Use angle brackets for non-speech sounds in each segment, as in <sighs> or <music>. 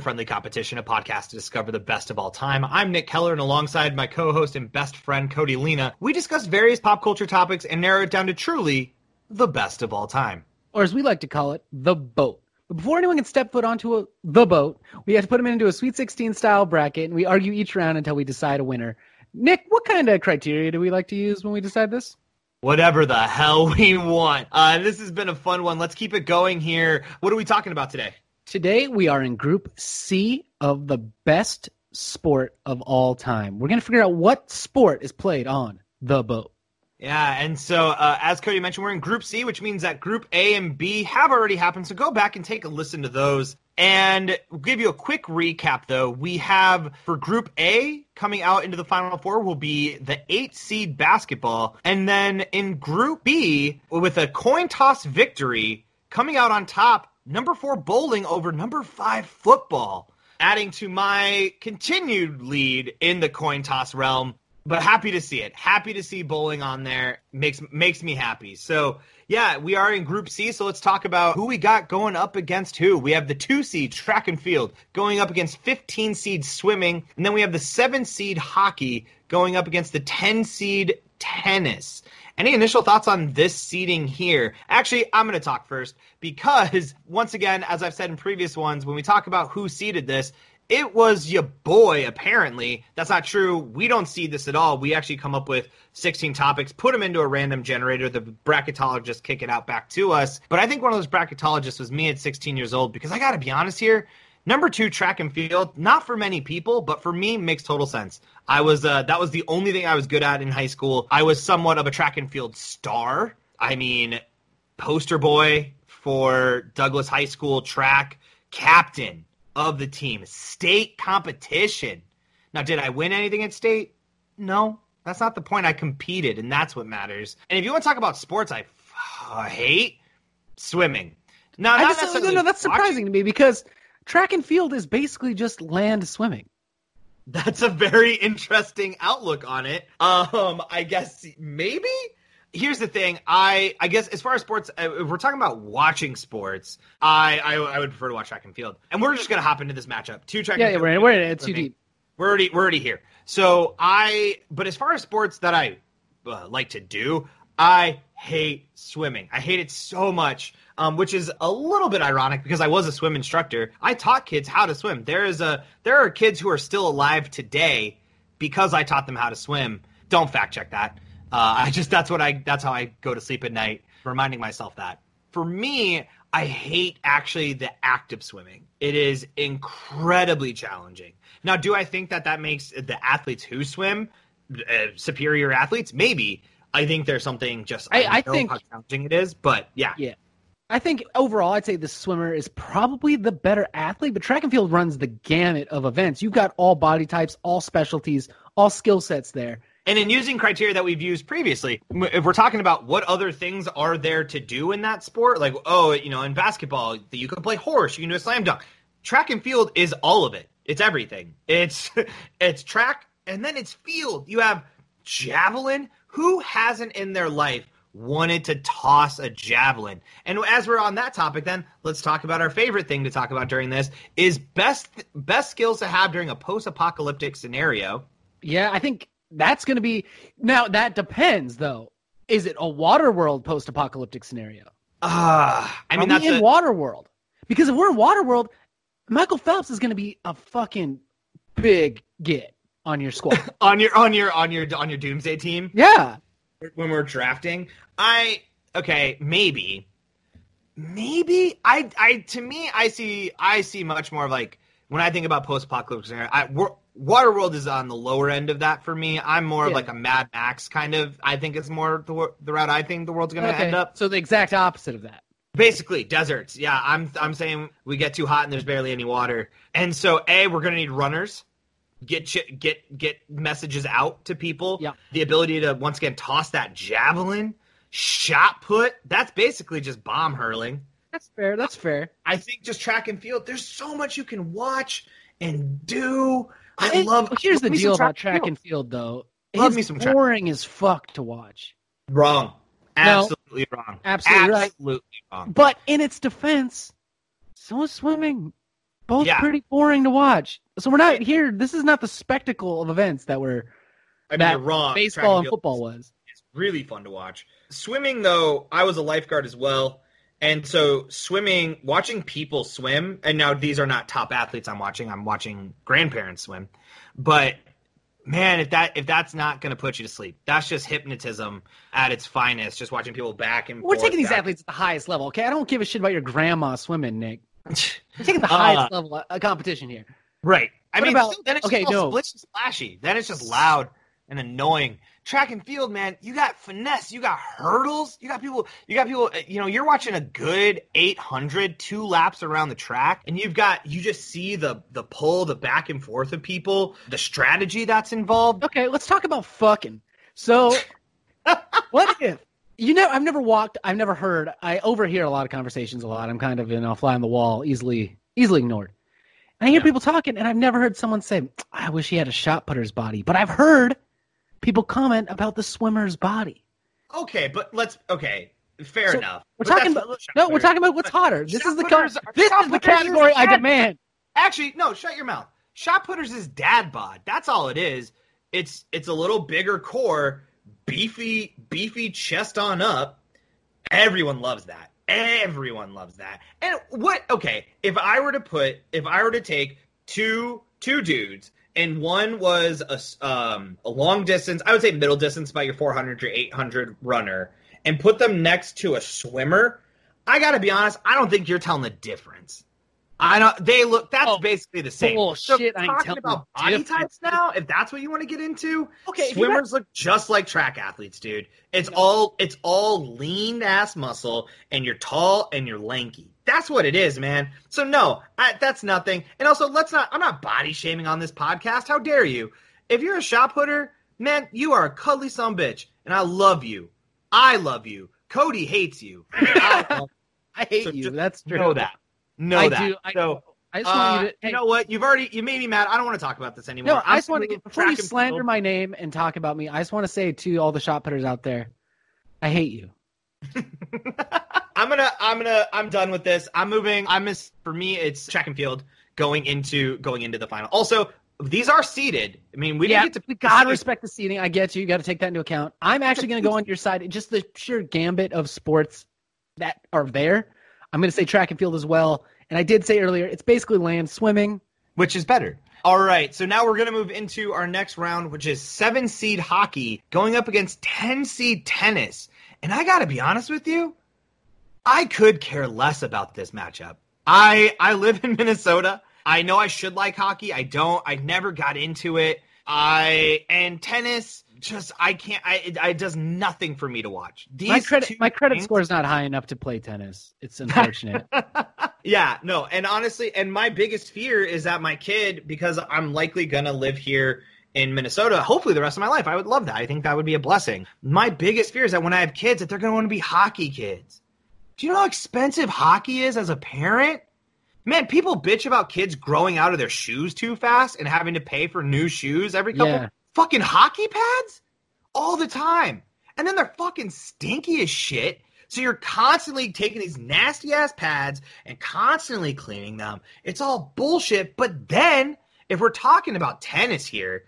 To Friendly Competition, a podcast to discover the best of all time. I'm Nick Keller, and alongside my co host and best friend, Cody Lena, we discuss various pop culture topics and narrow it down to truly the best of all time. Or as we like to call it, the boat. But before anyone can step foot onto a, the boat, we have to put them into a Sweet 16 style bracket, and we argue each round until we decide a winner. Nick, what kind of criteria do we like to use when we decide this? Whatever the hell we want. Uh, this has been a fun one. Let's keep it going here. What are we talking about today? Today we are in Group C of the best sport of all time. We're going to figure out what sport is played on the boat. Yeah, and so uh, as Cody mentioned, we're in Group C, which means that Group A and B have already happened. So go back and take a listen to those. And we'll give you a quick recap, though. We have for Group A coming out into the Final Four will be the eight seed basketball. And then in Group B, with a coin toss victory, coming out on top number four bowling over number five football, adding to my continued lead in the coin toss realm. But happy to see it. Happy to see bowling on there. Makes makes me happy. So yeah, we are in Group C. So let's talk about who we got going up against who. We have the two seed track and field going up against 15 seed swimming, and then we have the seven seed hockey going up against the 10 seed tennis. Any initial thoughts on this seeding here? Actually, I'm going to talk first because, once again, as I've said in previous ones, when we talk about who seeded this, it was your boy, apparently. That's not true. We don't see this at all. We actually come up with 16 topics, put them into a random generator, the bracketologist kick it out back to us. But I think one of those bracketologists was me at 16 years old because I got to be honest here. Number two, track and field. Not for many people, but for me, makes total sense. I was uh, that was the only thing I was good at in high school. I was somewhat of a track and field star. I mean, poster boy for Douglas High School track, captain of the team, state competition. Now, did I win anything at state? No, that's not the point. I competed, and that's what matters. And if you want to talk about sports, I, I hate swimming. No, not just. No, no, that's watching. surprising to me because track and field is basically just land swimming. That's a very interesting outlook on it. Um, I guess maybe. Here's the thing. I I guess as far as sports, uh, if we're talking about watching sports, I I, I would prefer to watch track and field. And we're just gonna hop into this matchup. Two track. Yeah, and yeah, we're in, we're. It's too deep. We're already we're already here. So I, but as far as sports that I uh, like to do, I hate swimming. I hate it so much um, which is a little bit ironic because I was a swim instructor. I taught kids how to swim. There is a there are kids who are still alive today because I taught them how to swim. Don't fact check that. Uh, <laughs> I just that's what I that's how I go to sleep at night, reminding myself that. For me, I hate actually the act of swimming. It is incredibly challenging. Now, do I think that that makes the athletes who swim uh, superior athletes? Maybe. I think there's something just I, I, I think how challenging it is, but yeah, yeah. I think overall, I'd say the swimmer is probably the better athlete, but track and field runs the gamut of events. You've got all body types, all specialties, all skill sets there. And in using criteria that we've used previously, if we're talking about what other things are there to do in that sport, like, oh, you know, in basketball, you can play horse, you can do a slam dunk. Track and field is all of it. It's everything. It's <laughs> it's track and then it's field. You have javelin. Who hasn't in their life wanted to toss a javelin. And as we're on that topic, then let's talk about our favorite thing to talk about during this is best best skills to have during a post-apocalyptic scenario. Yeah, I think that's going to be now. That depends, though. Is it a water world post-apocalyptic scenario? Ah, uh, I mean, Are that's in a... water world because if we're in water world, Michael Phelps is going to be a fucking big get on your squad, <laughs> on your on your on your on your doomsday team. Yeah, when we're drafting. I okay, maybe, maybe I I to me I see I see much more of like when I think about post apocalypse I Waterworld is on the lower end of that for me. I'm more yeah. of like a Mad Max kind of. I think it's more the, the route I think the world's going to okay. end up. So the exact opposite of that. Basically, deserts. Yeah, I'm I'm saying we get too hot and there's barely any water, and so a we're going to need runners get get get messages out to people. Yeah. The ability to once again toss that javelin, shot put. That's basically just bomb hurling. That's fair. That's fair. I think just track and field. There's so much you can watch and do. I love. Here's the deal about track and field, though. Love it's boring as fuck to watch. Wrong. Absolutely no, wrong. Absolutely, absolutely right. wrong. But in its defense, so is swimming. both Yeah. pretty boring to watch. So we're not here. This is not the spectacle of events that were I mean, that you're wrong. Baseball and football was. It's really fun to watch. Swimming, though, I was a lifeguard as well. And so swimming, watching people swim, and now these are not top athletes I'm watching. I'm watching grandparents swim. But man, if that if that's not going to put you to sleep, that's just hypnotism at its finest. Just watching people back and We're forth. taking these back- athletes at the highest level. Okay, I don't give a shit about your grandma swimming, Nick. <laughs> We're taking the Uh, highest level of uh, competition here. Right. I What mean, about- then it's okay, just no. splishy splashy. Then it's just loud and annoying. Track and field, man, you got finesse, you got hurdles, you got people, you got people. uh, You know, you're watching a good 800, two laps around the track, and you've got you just see the the pull, the back and forth of people, the strategy that's involved. Okay, let's talk about fucking. So, <laughs> what if you know? I've never walked. I've never heard. I overhear a lot of conversations. A lot. I'm kind of you know fly on the wall, easily easily ignored. I hear Yeah. people talking, and I've never heard someone say, "I wish he had a shot putter's body." But I've heard people comment about the swimmer's body. Okay, but let's okay, fair So, enough. We're But talking about no. We're talking about what's hotter. This is the co- this is the category I demand. Actually, no, shut your mouth. Shot putters is dad bod. That's all it is. It's it's a little bigger core, beefy, beefy chest on up. Everyone loves that. Everyone loves that. And what okay, if I were to put if I were to take two two dudes and one was a um a long distance, I would say middle distance about your 400 your 800 runner and put them next to a swimmer, I got to be honest, I don't think you're telling the difference. I don't. They look. That's Oh, basically the same. bullshit, I ain't talking about body difference. types now. If that's what you want to get into, Okay, if you got- swimmers look just like track athletes, dude. It's all it's all lean ass muscle, and you're tall and you're lanky. That's what it is, man. So no, I, that's nothing. And also, let's not. I'm not body shaming on this podcast. How dare you? If you're a shot putter, man, you are a cuddly a bitch, and I love you. I love you. Cody hates you. <laughs> I I hate So you. That's true. know that. Know I that. do. I, so, I just uh, want you to. you know what? You've already you made me mad. I don't want to talk about this anymore. No, I I'm just want to get before you slander field. my name and talk about me. I just want to say to all the shot putters out there, I hate you. <laughs> I'm gonna I'm gonna I'm done with this. I'm moving. I'm miss for me. It's track and field going into going into the final. Also, these are seeded. I mean, we yeah, didn't get to we gotta respect the seeding. I get you. You got to take that into account. I'm actually going to go on your side. Just the sheer gambit of sports that are there. I'm going to say track and field as well. And I did say earlier, it's basically land swimming. which is better. All right, so now we're going to move into our next round, which is seven seed hockey going up against 10 seed tennis. And I got to be honest with you, I could care less about this matchup. I I live in <laughs> Minnesota. I know I should like hockey. I don't. I never got into it. I and tennis just I can't. I it, it does nothing for me to watch. These My credit, my credit things- score is not high enough to play tennis. It's unfortunate. <laughs> yeah, no, and honestly, and my biggest fear is that my kid, because I'm likely gonna live here in Minnesota, hopefully the rest of my life. I would love that. I think that would be a blessing. My biggest fear is that when I have kids, that they're gonna want to be hockey kids. Do you know how expensive hockey is as a parent? Man, people bitch about kids growing out of their shoes too fast and having to pay for new shoes every couple Yeah. Fucking hockey pads all the time. And then they're fucking stinky as shit. So you're constantly taking these nasty ass pads and constantly cleaning them. It's all bullshit. But then, if we're talking about tennis here,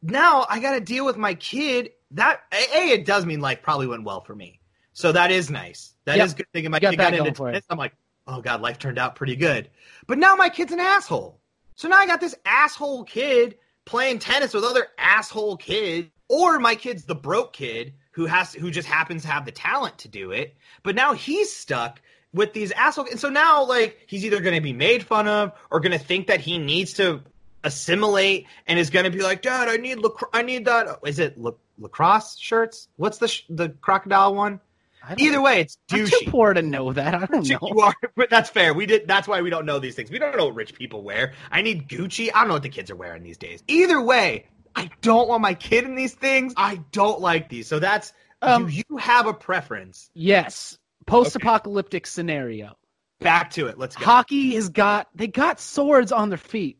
now I got to deal with my kid. That a, it does mean life probably went well for me. So that is nice. That is Yep. good thinking my got kid got into going for you. tennis. I'm like, oh god, life turned out pretty good. But now my kid's an asshole. So now I got this asshole kid playing tennis with other asshole kids, or my kid's the broke kid who has who just happens to have the talent to do it. But now he's stuck with these asshole, and so now like he's either going to be made fun of or going to think that he needs to assimilate and is going to be like, Dad, I need lac- I need that. Is it la- lacrosse shirts? What's the sh- the crocodile one? Either way, it's I'm too poor to know that. I don't <laughs> know. You are, but that's fair. We did. That's why we don't know these things. We don't know what rich people wear. I need Gucci. I don't know what the kids are wearing these days. Either way, I don't want my kid in these things. I don't like these. So that's. Um, do you have a preference? Yes. Post-apocalyptic scenario. Back to it. Let's go. Hockey has got they got swords on their feet.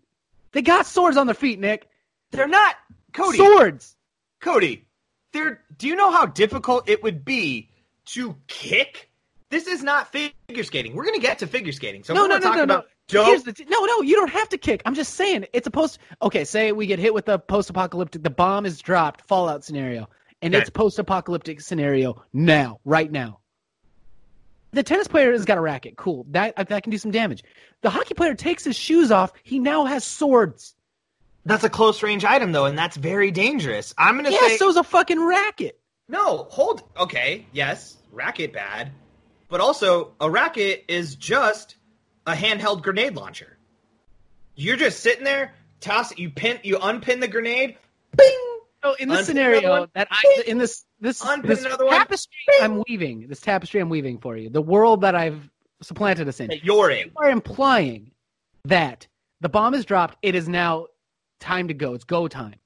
They got swords on their feet, Nick. They're not Cody. Swords. Cody. They're. Do you know how difficult it would be to kick this is not figure skating. We're gonna get to figure skating. So No, we're no, no, no, no. about dope. Here's the t- no, no. You don't have to kick. I'm just saying it's a post. Okay, say we get hit with a post-apocalyptic. The bomb is dropped. Fallout scenario, and Okay. it's post-apocalyptic scenario now, right now. The tennis player has got a racket. Cool. That that can do some damage. The hockey player takes his shoes off. He now has swords. That's a close range item though, and that's very dangerous. I'm gonna Yeah, say so's a fucking racket. no. Hold. Okay, yes, racket bad, but also a racket is just a handheld grenade launcher. You're just sitting there, toss it. You pin. You unpin the grenade. Bing. So in this Unpin scenario that I in this this, this another one. tapestry I'm weaving, this tapestry I'm weaving for you, the world that I've supplanted us in. That you're in. You are implying that the bomb is dropped. It is now time to go. It's go time.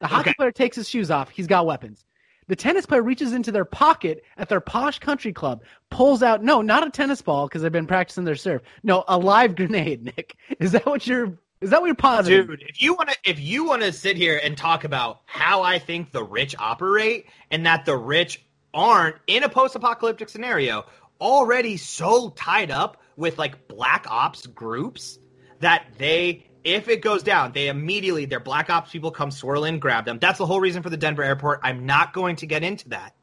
The hockey Okay. player takes his shoes off. He's got weapons. The tennis player reaches into their pocket at their posh country club, pulls out no, not a tennis ball because they've been practicing their serve. No, a live <laughs> grenade. Nick, is that what you're? Is that what you're positive? Dude, if you want to if you want to sit here and talk about how I think the rich operate and that the rich aren't in a post-apocalyptic scenario already so tied up with like black ops groups that they if it goes down, they immediately their black ops people come swirl in, grab them. That's the whole reason for the Denver airport. I'm not going to get into that.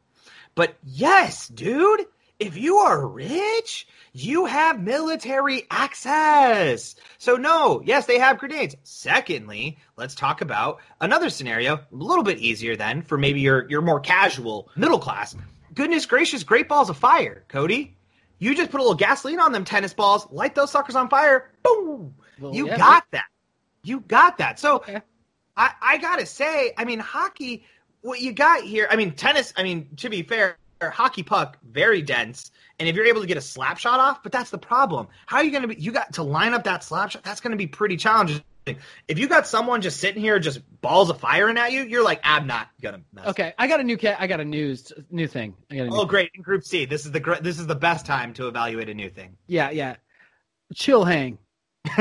But yes, dude, if you are rich, you have military access. So no, yes, they have grenades. Secondly, let's talk about another scenario, a little bit easier then for maybe your your more casual middle class. Goodness gracious, great balls of fire, Cody. You just put a little gasoline on them tennis balls, light those suckers on fire, boom. Well, you yeah. got that. You got that. So Okay. I, I gotta say, I mean, hockey, what you got here, I mean, tennis, I mean, to be fair, hockey puck, very dense. And if you're able to get a slap shot off, but that's the problem. How are you gonna be, you got to line up that slap shot, that's gonna be pretty challenging. If you got someone just sitting here, just balls of firing at you, you're like, I'm not gonna mess. Okay, I got a new cat. I got a news new thing. I got a new Oh, great! In Group C, this is the gr- this is the best time to evaluate a new thing. Yeah, yeah. Chill hang. <laughs>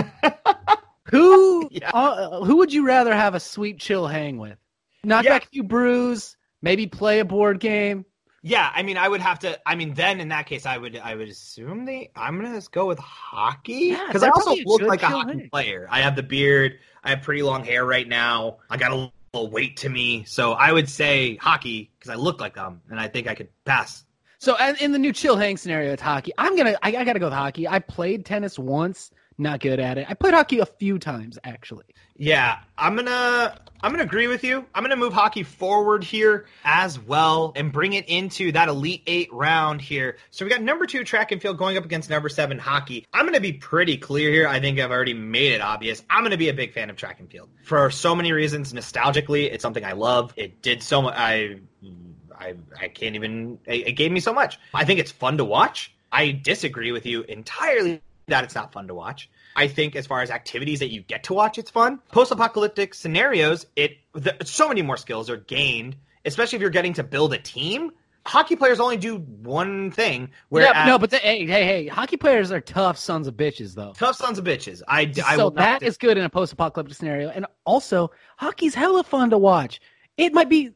who <laughs> Yeah. uh, who would you rather have a sweet chill hang with? Knock Yeah. back a few brews, maybe play a board game. Yeah, I mean, I would have to. I mean, then in that case, I would. I would assume the. I'm gonna just go with hockey Yeah, because I also look like a hockey hang. player. I have the beard. I have pretty long hair right now. I got a little weight to me, so I would say hockey because I look like them, and I think I could pass. So and in the new chill hang scenario, it's hockey. I'm gonna I, I gotta go with hockey. I played tennis once, not good at it. I played hockey a few times actually. Yeah, I'm gonna I'm gonna agree with you. I'm gonna move hockey forward here as well and bring it into that elite eight round here. So we got number two track and field going up against number seven hockey. I'm gonna be pretty clear here. I think I've already made it obvious. I'm gonna be a big fan of track and field for so many reasons. Nostalgically, it's something I love. It did so much. I I I can't even. It, it gave me so much. I think it's fun to watch. I disagree with you entirely that it's not fun to watch. I think as far as activities that you get to watch, it's fun. Post-apocalyptic scenarios, it the, so many more skills are gained, especially if you're getting to build a team. Hockey players only do one thing. Where yeah, no, but the, hey, hey, hey, hockey players are tough sons of bitches though. tough sons of bitches. I, I so that is good in a post-apocalyptic scenario, and also hockey's hella fun to watch. It might be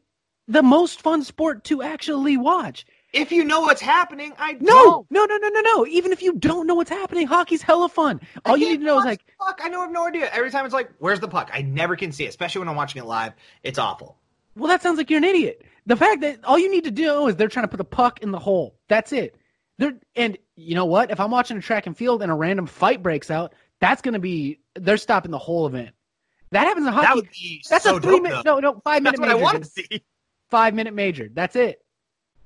the most fun sport to actually watch. If you know what's happening. I No, don't. no, no, no, no, no. Even if you don't know what's happening, hockey's hella fun. All I you need to know is like, puck. I know I have no idea. Every time it's like, where's the puck? I never can see it, especially when I'm watching it live. It's awful. well, that sounds like you're an idiot. The fact that all you need to do is they're trying to put the puck in the hole. That's it. They're and you know what? If I'm watching a track and field and a random fight breaks out, that's gonna be they're stopping the whole event. That happens in hockey. That that's so a three minute no no five That's minute what I major. want to see. Five minute major. That's it.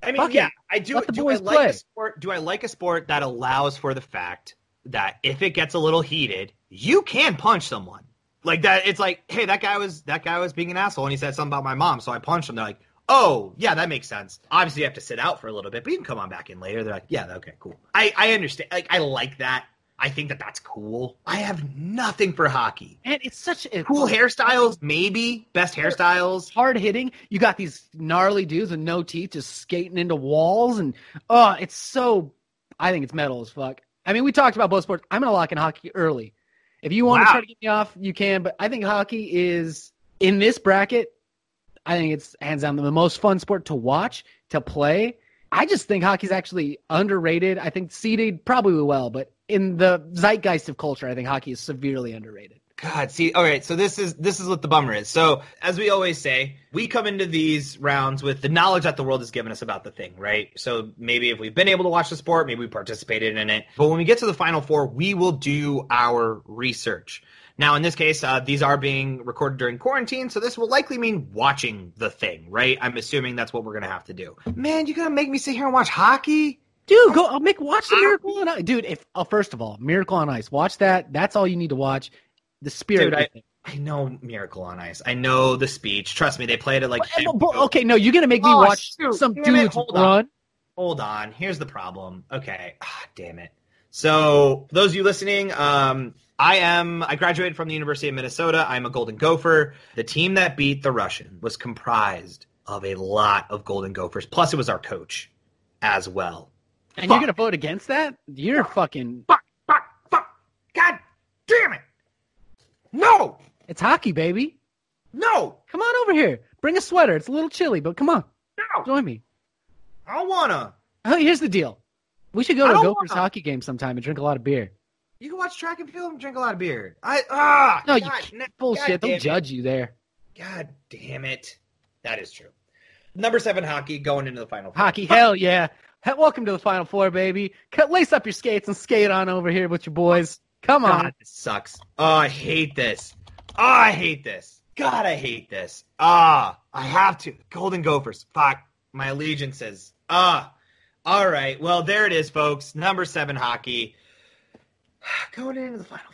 I mean, Fuck yeah, it. I do. Do I like play. a sport? Do I like a sport that allows for the fact that if it gets a little heated, you can punch someone like that? It's like, hey, that guy was that guy was being an asshole, and he said something about my mom, so I punched him. They're like, oh, yeah, that makes sense. Obviously, you have to sit out for a little bit, but you can come on back in later. They're like, yeah, okay, cool. I I understand. Like, I like that. I think that that's cool. I have nothing for hockey. And it's such a Cool hairstyles, maybe best hairstyles. hard hitting. You got these gnarly dudes with no teeth just skating into walls, and oh, it's so. I think it's metal as fuck. I mean, we talked about both sports. I'm gonna lock in hockey early. If you want to try to get me off, you can. But I think hockey is in this bracket. I think it's hands down the most fun sport to watch, to play. I just think hockey's actually underrated. I think seeded probably well, but in the zeitgeist of culture, I think hockey is severely underrated. God, see, all right. So this is this is what the bummer is. So as we always say, we come into these rounds with the knowledge that the world has given us about the thing, right? So maybe if we've been able to watch the sport, maybe we participated in it. But when we get to the final four, we will do our research. Now, in this case, uh, these are being recorded during quarantine, so this will likely mean watching the thing, right? I'm assuming that's what we're gonna have to do. Man, you gonna make me sit here and watch hockey? Dude, go! I'll make watch the Miracle on Ice, dude. If uh, first of all, Miracle on Ice, watch that. That's all you need to watch. The spirit. Dude, I. I know Miracle on Ice. I know the speech. Trust me, they played it like. But- but- okay, no, you're gonna make me Oh, watch shoot. some Damn dudes hold on. Hold on. Here's the problem. Okay. Ah, damn it. So, for those of you listening, um, I am. I graduated from the University of Minnesota. I'm a Golden Gopher. The team that beat the Russian was comprised of a lot of Golden Gophers. Plus, it was our coach as well. And Fuck. you're gonna vote against that? You're fucking. Fuck! Fuck! Fuck! God damn it! No! It's hockey, baby. No! Come on over here. Bring a sweater. It's a little chilly, but come on, No! join me. I don't wanna. Oh, here's the deal. We should go to a Gophers wanna. hockey game sometime and drink a lot of beer. You can watch track and field and drink a lot of beer. I ah. No, you God, can't. no- Bullshit. They'll judge you there. God damn it. That is true. Number seven hockey going into the final. four. Hockey, hell yeah. Welcome to the Final Four, baby. Lace up your skates and skate on over here with your boys. Come on. God, this sucks. Oh, I hate this. Oh, I hate this. God, I hate this. Ah, I have to. Golden Gophers. Fuck. My allegiances. Ah. All right. Well, there it is, folks. Number seven hockey. <sighs> Going into the final.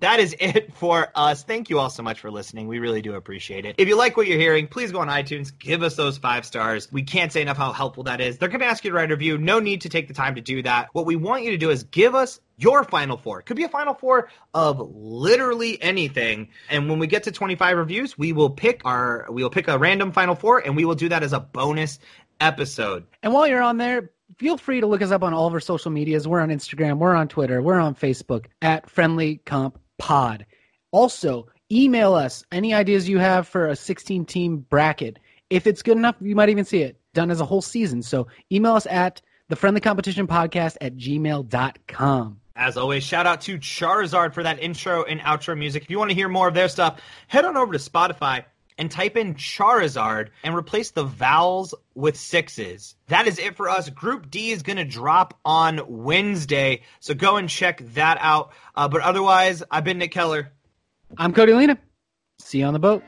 That is <laughs> it for us. Thank you all so much for listening. We really do appreciate it. If you like what you're hearing, please go on iTunes, give us those five stars. We can't say enough how helpful that is. They're going to ask you to write a review. No need to take the time to do that. What we want you to do is give us your final four. It could be a final four of literally anything. And when we get to 25 reviews, we will pick our we will pick a random final four and we will do that as a bonus episode. And while you're on there, feel free to look us up on all of our social medias. We're on Instagram, we're on Twitter, we're on Facebook at Friendly Comp Pod. Also, email us any ideas you have for a 16 team bracket. If it's good enough, you might even see it done as a whole season. So email us at the friendly competition podcast at gmail.com. As always, shout out to Charizard for that intro and outro music. If you want to hear more of their stuff, head on over to Spotify and type in Charizard and replace the vowels with sixes. That is it for us. Group D is going to drop on Wednesday, so go and check that out. Uh, but otherwise, I've been Nick Keller. I'm Cody Lena. See you on the boat.